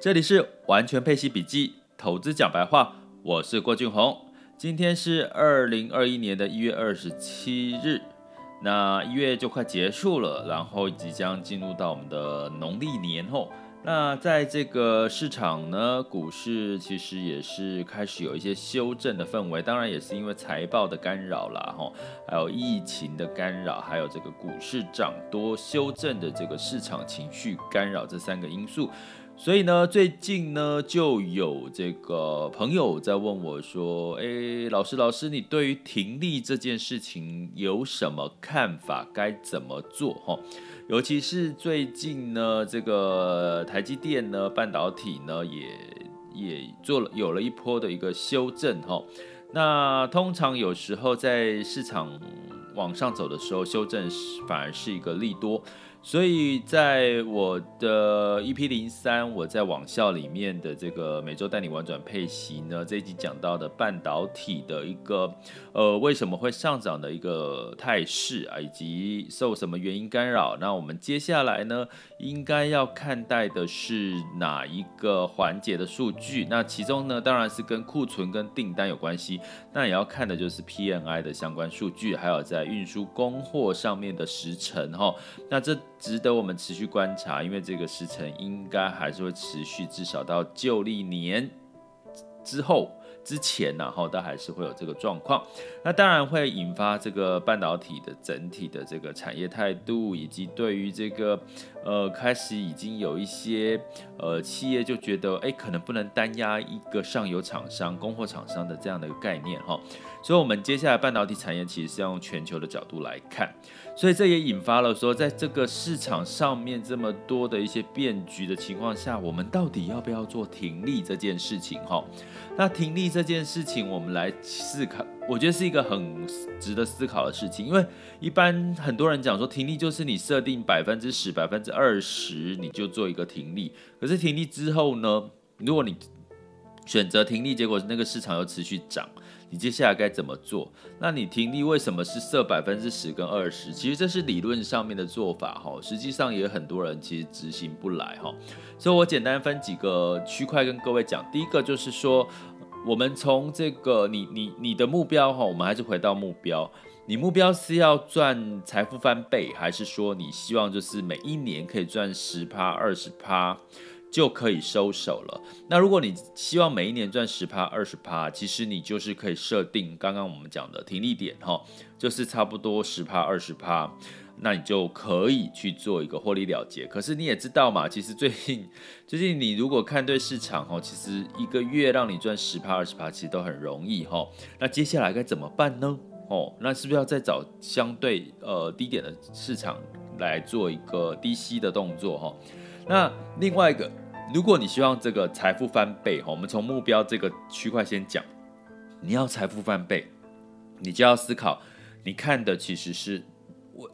这里是完全配息笔记，投资讲白话，我是郭俊宏。今天是二零二一年的一月二十七日，那一月就快结束了，然后即将进入到我们的农历年后。那在这个市场呢，股市其实也是开始有一些修正的氛围，当然也是因为财报的干扰啦，哈，还有疫情的干扰，还有这个股市涨多修正的这个市场情绪干扰这三个因素，所以呢，最近呢就有这个朋友在问我说，哎，老师，老师，你对于停利这件事情有什么看法？该怎么做？哈？尤其是最近呢，这个台积电呢，半导体呢，也也做了有了一波的一个修正哈。那通常有时候在市场往上走的时候，修正反而是一个利多。所以在我的 EP 零三，我在网校里面的这个每周带你玩转配息呢，这一集讲到的半导体的一个呃为什么会上涨的一个态势啊，以及受什么原因干扰，那我们接下来呢应该要看待的是哪一个环节的数据？那其中呢当然是跟库存跟订单有关系，那也要看的就是 PMI 的相关数据，还有在运输供货上面的时程哈，那这。值得我们持续观察，因为这个时程应该还是会持续，至少到旧历年之后。之前然后都还是会有这个状况，那当然会引发这个半导体的整体的这个产业态度，以及对于这个呃开始已经有一些呃企业就觉得哎可能不能单压一个上游厂商、供货厂商的这样的一个概念哈，所以我们接下来半导体产业其实是要用全球的角度来看，所以这也引发了说在这个市场上面这么多的一些变局的情况下，我们到底要不要做停利这件事情哈？那停利这件事情，我们来思考，我觉得是一个很值得思考的事情。因为一般很多人讲说，停利就是你设定百分之十、百分之二十，你就做一个停利。可是停利之后呢，如果你选择停利，结果那个市场又持续涨，你接下来该怎么做？那你停利为什么是设百分之十跟二十？其实这是理论上面的做法哈，实际上也很多人其实执行不来哈。所以我简单分几个区块跟各位讲。第一个就是说，我们从这个你你你的目标哈，我们还是回到目标。你目标是要赚财富翻倍，还是说你希望就是每一年可以赚十趴二十趴？就可以收手了。那如果你希望每一年赚十趴、二十趴，其实你就是可以设定刚刚我们讲的停利点哈，就是差不多十趴、二十趴，那你就可以去做一个获利了结。可是你也知道嘛，其实最近 最近你如果看对市场哈，其实一个月让你赚十趴、二十趴，其实都很容易哈。那接下来该怎么办呢？哦，那是不是要再找相对呃低点的市场来做一个低吸的动作哈？那另外一个，如果你希望这个财富翻倍，哈，我们从目标这个区块先讲，你要财富翻倍，你就要思考，你看的其实是，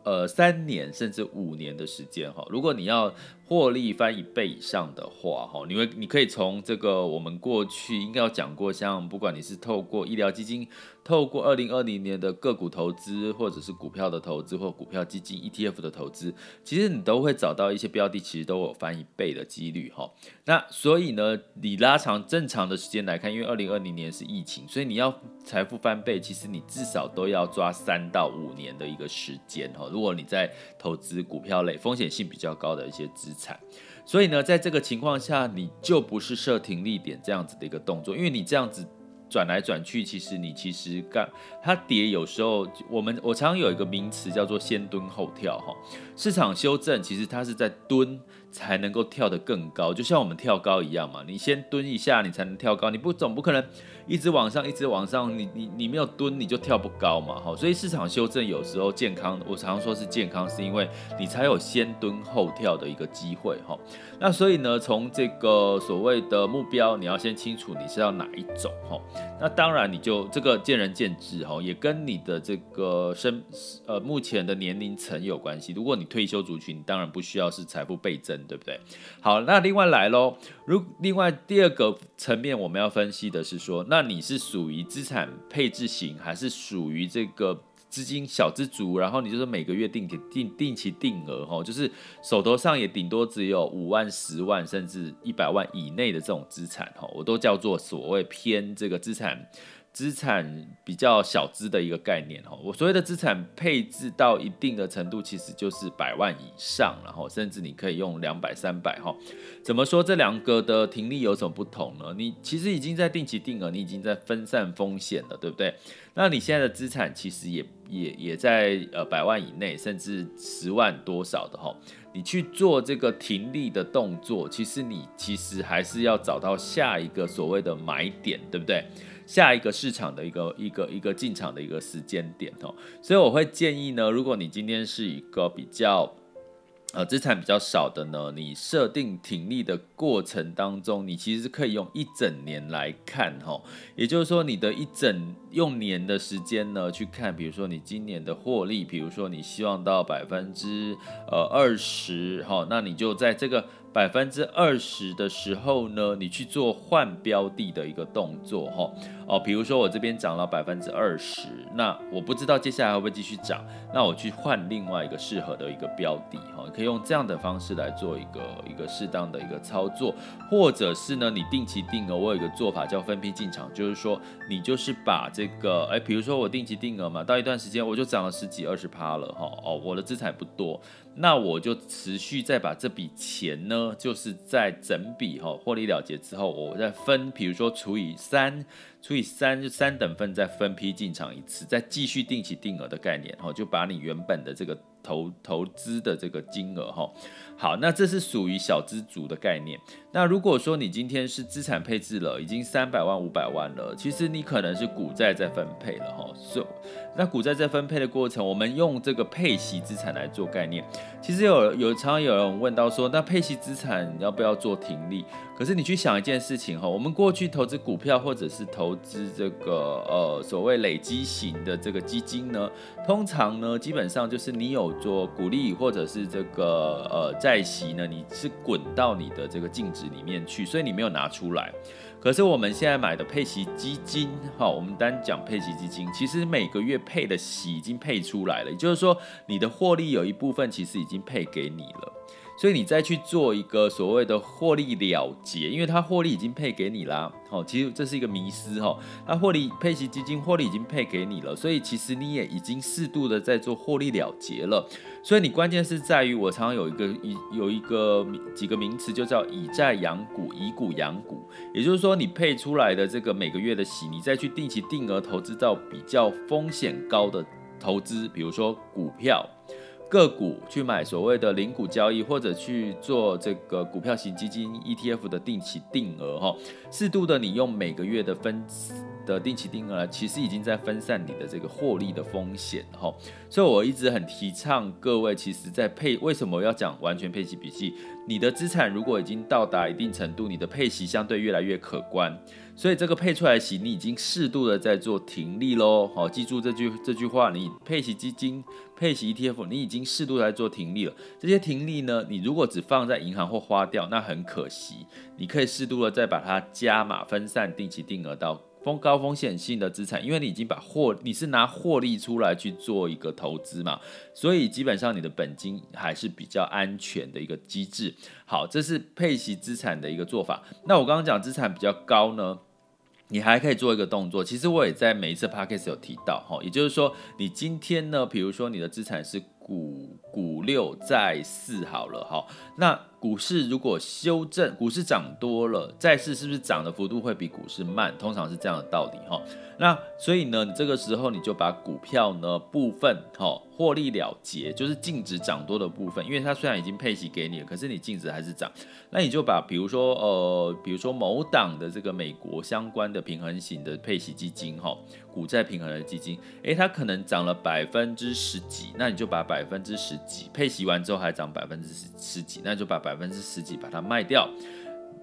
呃，三年甚至五年的时间，哈，如果你要。获利翻一倍以上的话，哈，你会你可以从这个我们过去应该有讲过，像不管你是透过医疗基金、透过二零二零年的个股投资，或者是股票的投资，或股票基金 ETF 的投资，其实你都会找到一些标的，其实都有翻一倍的几率，哈。那所以呢，你拉长正常的时间来看，因为二零二零年是疫情，所以你要财富翻倍，其实你至少都要抓三到五年的一个时间，好。如果你在投资股票类风险性比较高的一些资产，所以呢，在这个情况下，你就不是设停利点这样子的一个动作，因为你这样子转来转去，其实你其实干它跌，有时候我们我常常有一个名词叫做先蹲后跳哈，市场修正其实它是在蹲才能够跳得更高，就像我们跳高一样嘛，你先蹲一下，你才能跳高，你不总不可能。一直往上，一直往上，你你你没有蹲，你就跳不高嘛，哈，所以市场修正有时候健康，我常说是健康，是因为你才有先蹲后跳的一个机会，哈。那所以呢，从这个所谓的目标，你要先清楚你是要哪一种，哈。那当然你就这个见仁见智，哈，也跟你的这个身呃目前的年龄层有关系。如果你退休族群，你当然不需要是财富倍增，对不对？好，那另外来喽，如另外第二个层面我们要分析的是说，那你是属于资产配置型，还是属于这个资金小资族，然后你就是每个月定期定定期定额哈，就是手头上也顶多只有五万、十万甚至一百万以内的这种资产哈，我都叫做所谓偏这个资产。资产比较小资的一个概念哈，我所谓的资产配置到一定的程度，其实就是百万以上，然后甚至你可以用两百、三百哈。怎么说这两个的停利有什么不同呢？你其实已经在定期定额，你已经在分散风险了，对不对？那你现在的资产其实也也也在呃百万以内，甚至十万多少的哈。你去做这个停利的动作，其实你其实还是要找到下一个所谓的买点，对不对？下一个市场的一个一个一个进场的一个时间点哦，所以我会建议呢，如果你今天是一个比较呃资产比较少的呢，你设定停利的过程当中，你其实可以用一整年来看哈，也就是说你的一整用年的时间呢去看，比如说你今年的获利，比如说你希望到百分之呃二十哈，那你就在这个。百分之二十的时候呢，你去做换标的的一个动作哈哦，比如说我这边涨了百分之二十，那我不知道接下来会不会继续涨，那我去换另外一个适合的一个标的哈，可以用这样的方式来做一个一个适当的一个操作，或者是呢，你定期定额，我有一个做法叫分批进场，就是说你就是把这个哎，比如说我定期定额嘛，到一段时间我就涨了十几二十趴了哈哦，我的资产不多。那我就持续再把这笔钱呢，就是在整笔哈获利了结之后，我再分，比如说除以三，除以三就三等份再分批进场一次，再继续定期定额的概念哈，就把你原本的这个投投资的这个金额哈。好，那这是属于小资族的概念。那如果说你今天是资产配置了，已经三百万、五百万了，其实你可能是股债在分配了哈。所，那股债在分配的过程，我们用这个配息资产来做概念。其实有有常常有人问到说，那配息资产要不要做停利？可是你去想一件事情哈，我们过去投资股票或者是投资这个呃所谓累积型的这个基金呢，通常呢基本上就是你有做股利或者是这个呃。债息呢，你是滚到你的这个净值里面去，所以你没有拿出来。可是我们现在买的配息基金，哈，我们单讲配息基金，其实每个月配的息已经配出来了，也就是说，你的获利有一部分其实已经配给你了。所以你再去做一个所谓的获利了结，因为它获利已经配给你啦。好，其实这是一个迷思哈。它获利配息基金获利已经配给你了，所以其实你也已经适度的在做获利了结了。所以你关键是在于，我常常有一个一有一个几个名词，就叫以债养股，以股养股。也就是说，你配出来的这个每个月的息，你再去定期定额投资到比较风险高的投资，比如说股票。个股去买所谓的零股交易，或者去做这个股票型基金 ETF 的定期定额哈，适度的你用每个月的分的定期定额，其实已经在分散你的这个获利的风险哈。所以我一直很提倡各位，其实在配为什么要讲完全配息比例？你的资产如果已经到达一定程度，你的配息相对越来越可观。所以这个配出来的息，你已经适度的在做停利喽。好，记住这句这句话，你配息基金、配息 ETF，你已经适度在做停利了。这些停利呢，你如果只放在银行或花掉，那很可惜。你可以适度的再把它加码分散，定期定额到风高风险性的资产，因为你已经把获，你是拿获利出来去做一个投资嘛，所以基本上你的本金还是比较安全的一个机制。好，这是配息资产的一个做法。那我刚刚讲资产比较高呢，你还可以做一个动作。其实我也在每一次 p a c k a g e 有提到哈，也就是说，你今天呢，比如说你的资产是股股六债四好了哈，那。股市如果修正，股市涨多了，债市是不是涨的幅度会比股市慢？通常是这样的道理哈。那所以呢，你这个时候你就把股票呢部分哈获利了结，就是净值涨多的部分，因为它虽然已经配息给你了，可是你净值还是涨。那你就把比如说呃，比如说某档的这个美国相关的平衡型的配息基金哈，股债平衡的基金，诶，它可能涨了百分之十几，那你就把百分之十几配息完之后还涨百分之十十几，那就把百。百分之十几把它卖掉，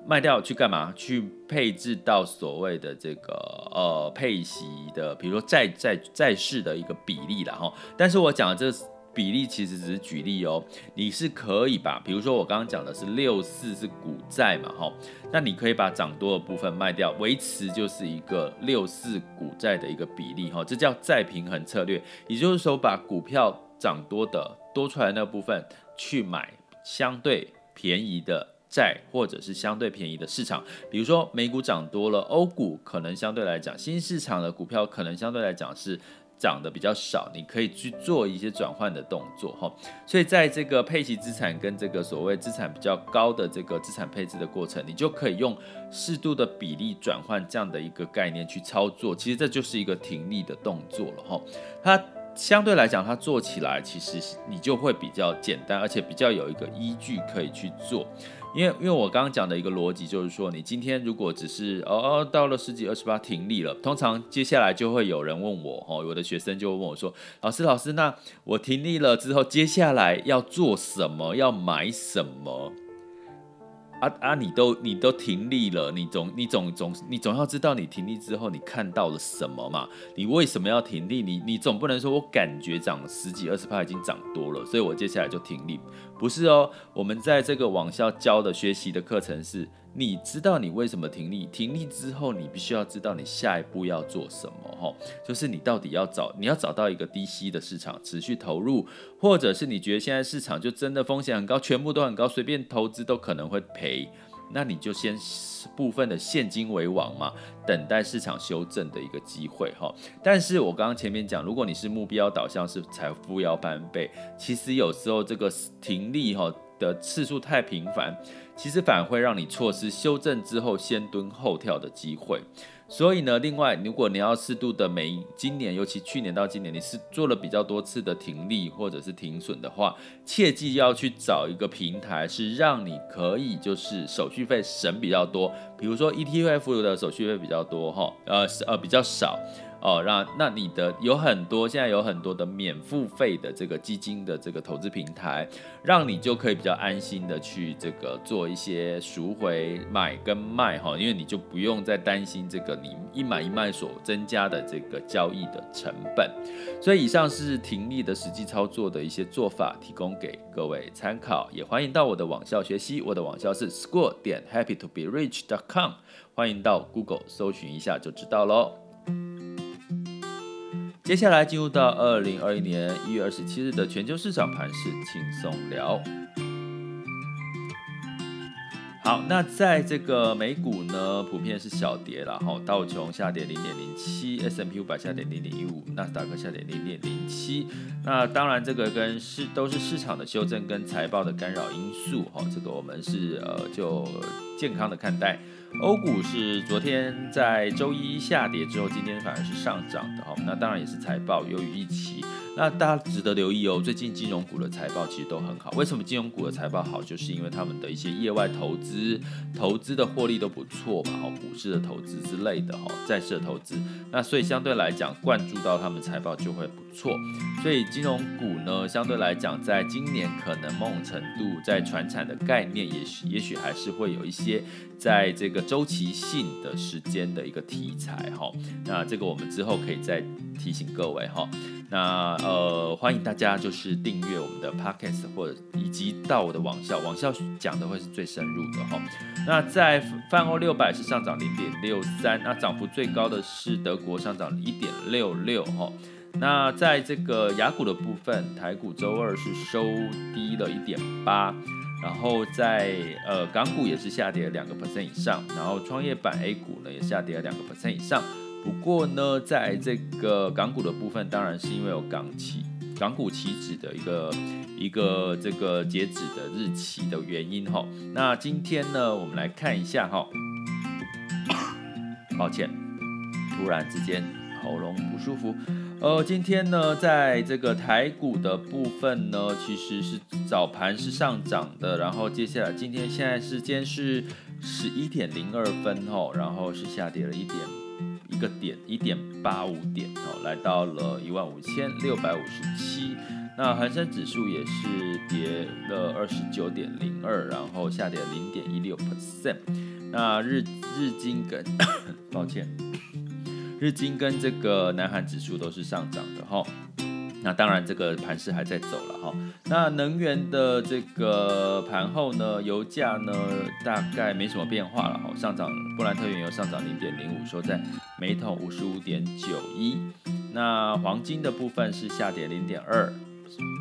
卖掉去干嘛？去配置到所谓的这个呃配息的，比如说债债债市的一个比例了哈。但是我讲的这比例其实只是举例哦，你是可以把，比如说我刚刚讲的是六四是股债嘛，哈，那你可以把涨多的部分卖掉，维持就是一个六四股债的一个比例，哈，这叫再平衡策略，也就是说把股票涨多的多出来的那部分去买相对便宜的债，或者是相对便宜的市场，比如说美股涨多了，欧股可能相对来讲，新市场的股票可能相对来讲是。涨得比较少，你可以去做一些转换的动作哈。所以在这个配息资产跟这个所谓资产比较高的这个资产配置的过程，你就可以用适度的比例转换这样的一个概念去操作。其实这就是一个停利的动作了哈。它相对来讲，它做起来其实你就会比较简单，而且比较有一个依据可以去做。因为，因为我刚刚讲的一个逻辑就是说，你今天如果只是哦哦到了十几二十八停利了，通常接下来就会有人问我，哦，我的学生就会问我说，老师老师，那我停利了之后，接下来要做什么？要买什么？啊啊！你都你都停利了，你总你总总你总要知道你停利之后你看到了什么嘛？你为什么要停利？你你总不能说我感觉涨十几二十趴已经涨多了，所以我接下来就停利。不是哦，我们在这个网校教的学习的课程是。你知道你为什么停利？停利之后，你必须要知道你下一步要做什么，吼，就是你到底要找，你要找到一个低息的市场持续投入，或者是你觉得现在市场就真的风险很高，全部都很高，随便投资都可能会赔，那你就先部分的现金为王嘛，等待市场修正的一个机会，哈。但是我刚刚前面讲，如果你是目标导向，是财富要翻倍，其实有时候这个停利，哈。的次数太频繁，其实反而会让你错失修正之后先蹲后跳的机会。所以呢，另外，如果你要适度的每今年，尤其去年到今年，你是做了比较多次的停利或者是停损的话，切记要去找一个平台，是让你可以就是手续费省比较多，比如说 ETF 的手续费比较多哈，呃呃比较少。哦，让那你的有很多，现在有很多的免付费的这个基金的这个投资平台，让你就可以比较安心的去这个做一些赎回买跟卖哈，因为你就不用再担心这个你一买一卖所增加的这个交易的成本。所以以上是停利的实际操作的一些做法，提供给各位参考，也欢迎到我的网校学习，我的网校是 school 点 happytoberich.com，欢迎到 Google 搜寻一下就知道喽。接下来进入到二零二一年一月二十七日的全球市场盘势轻松聊。好，那在这个美股呢，普遍是小跌了哈，道琼下跌零点零七，S&P 五百下跌零点一五，纳斯达克下跌零点零七。那当然，这个跟市都是市场的修正跟财报的干扰因素哈，这个我们是呃就健康的看待。欧股是昨天在周一下跌之后，今天反而是上涨的哈。那当然也是财报优于预期。那大家值得留意哦，最近金融股的财报其实都很好。为什么金融股的财报好？就是因为他们的一些业外投资、投资的获利都不错嘛，哈，股市的投资之类的哈，债市的投资。那所以相对来讲，灌注到他们财报就会不错。所以金融股呢，相对来讲，在今年可能某种程度在传产的概念，也许也许还是会有一些在这个周期性的时间的一个题材哈。那这个我们之后可以再提醒各位哈。那呃，欢迎大家就是订阅我们的 podcast，或者以及到我的网校，网校讲的会是最深入的哈。那在泛欧六百是上涨零点六三，那涨幅最高的是德国上涨一点六六哈。那在这个雅股的部分，台股周二是收低了一点八，然后在呃港股也是下跌了两个 percent 以上，然后创业板 A 股呢也下跌了两个 percent 以上。不过呢，在这个港股的部分，当然是因为有港企港股期指的一个一个这个截止的日期的原因哈。那今天呢，我们来看一下哈。抱歉，突然之间喉咙不舒服。呃，今天呢，在这个台股的部分呢，其实是早盘是上涨的，然后接下来今天现在时间是十一点零二分哈，然后是下跌了一点。一个点一点八五点哦，来到了一万五千六百五十七。那恒生指数也是跌了二十九点零二，然后下跌零点一六 percent。那日日经跟 抱歉，日经跟这个南韩指数都是上涨的哈。那当然，这个盘势还在走了哈。那能源的这个盘后呢，油价呢大概没什么变化了哈，上涨，布兰特原油上涨零点零五，收在每桶五十五点九一。那黄金的部分是下跌零点二，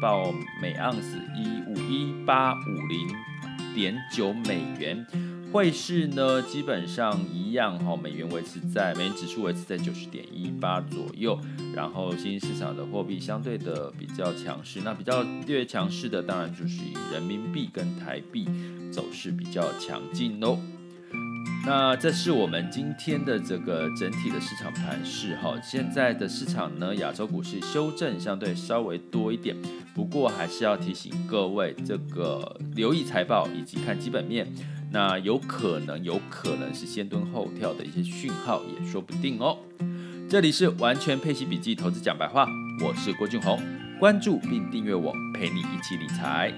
报每盎司一五一八五零点九美元。汇市呢，基本上一样哈，美元维持在美元指数维持在九十点一八左右，然后新兴市场的货币相对的比较强势，那比较略强势的当然就是以人民币跟台币走势比较强劲喽。那这是我们今天的这个整体的市场盘势哈。现在的市场呢，亚洲股市修正相对稍微多一点，不过还是要提醒各位，这个留意财报以及看基本面，那有可能有可能是先蹲后跳的一些讯号，也说不定哦。这里是完全配息笔记投资讲白话，我是郭俊宏，关注并订阅我，陪你一起理财。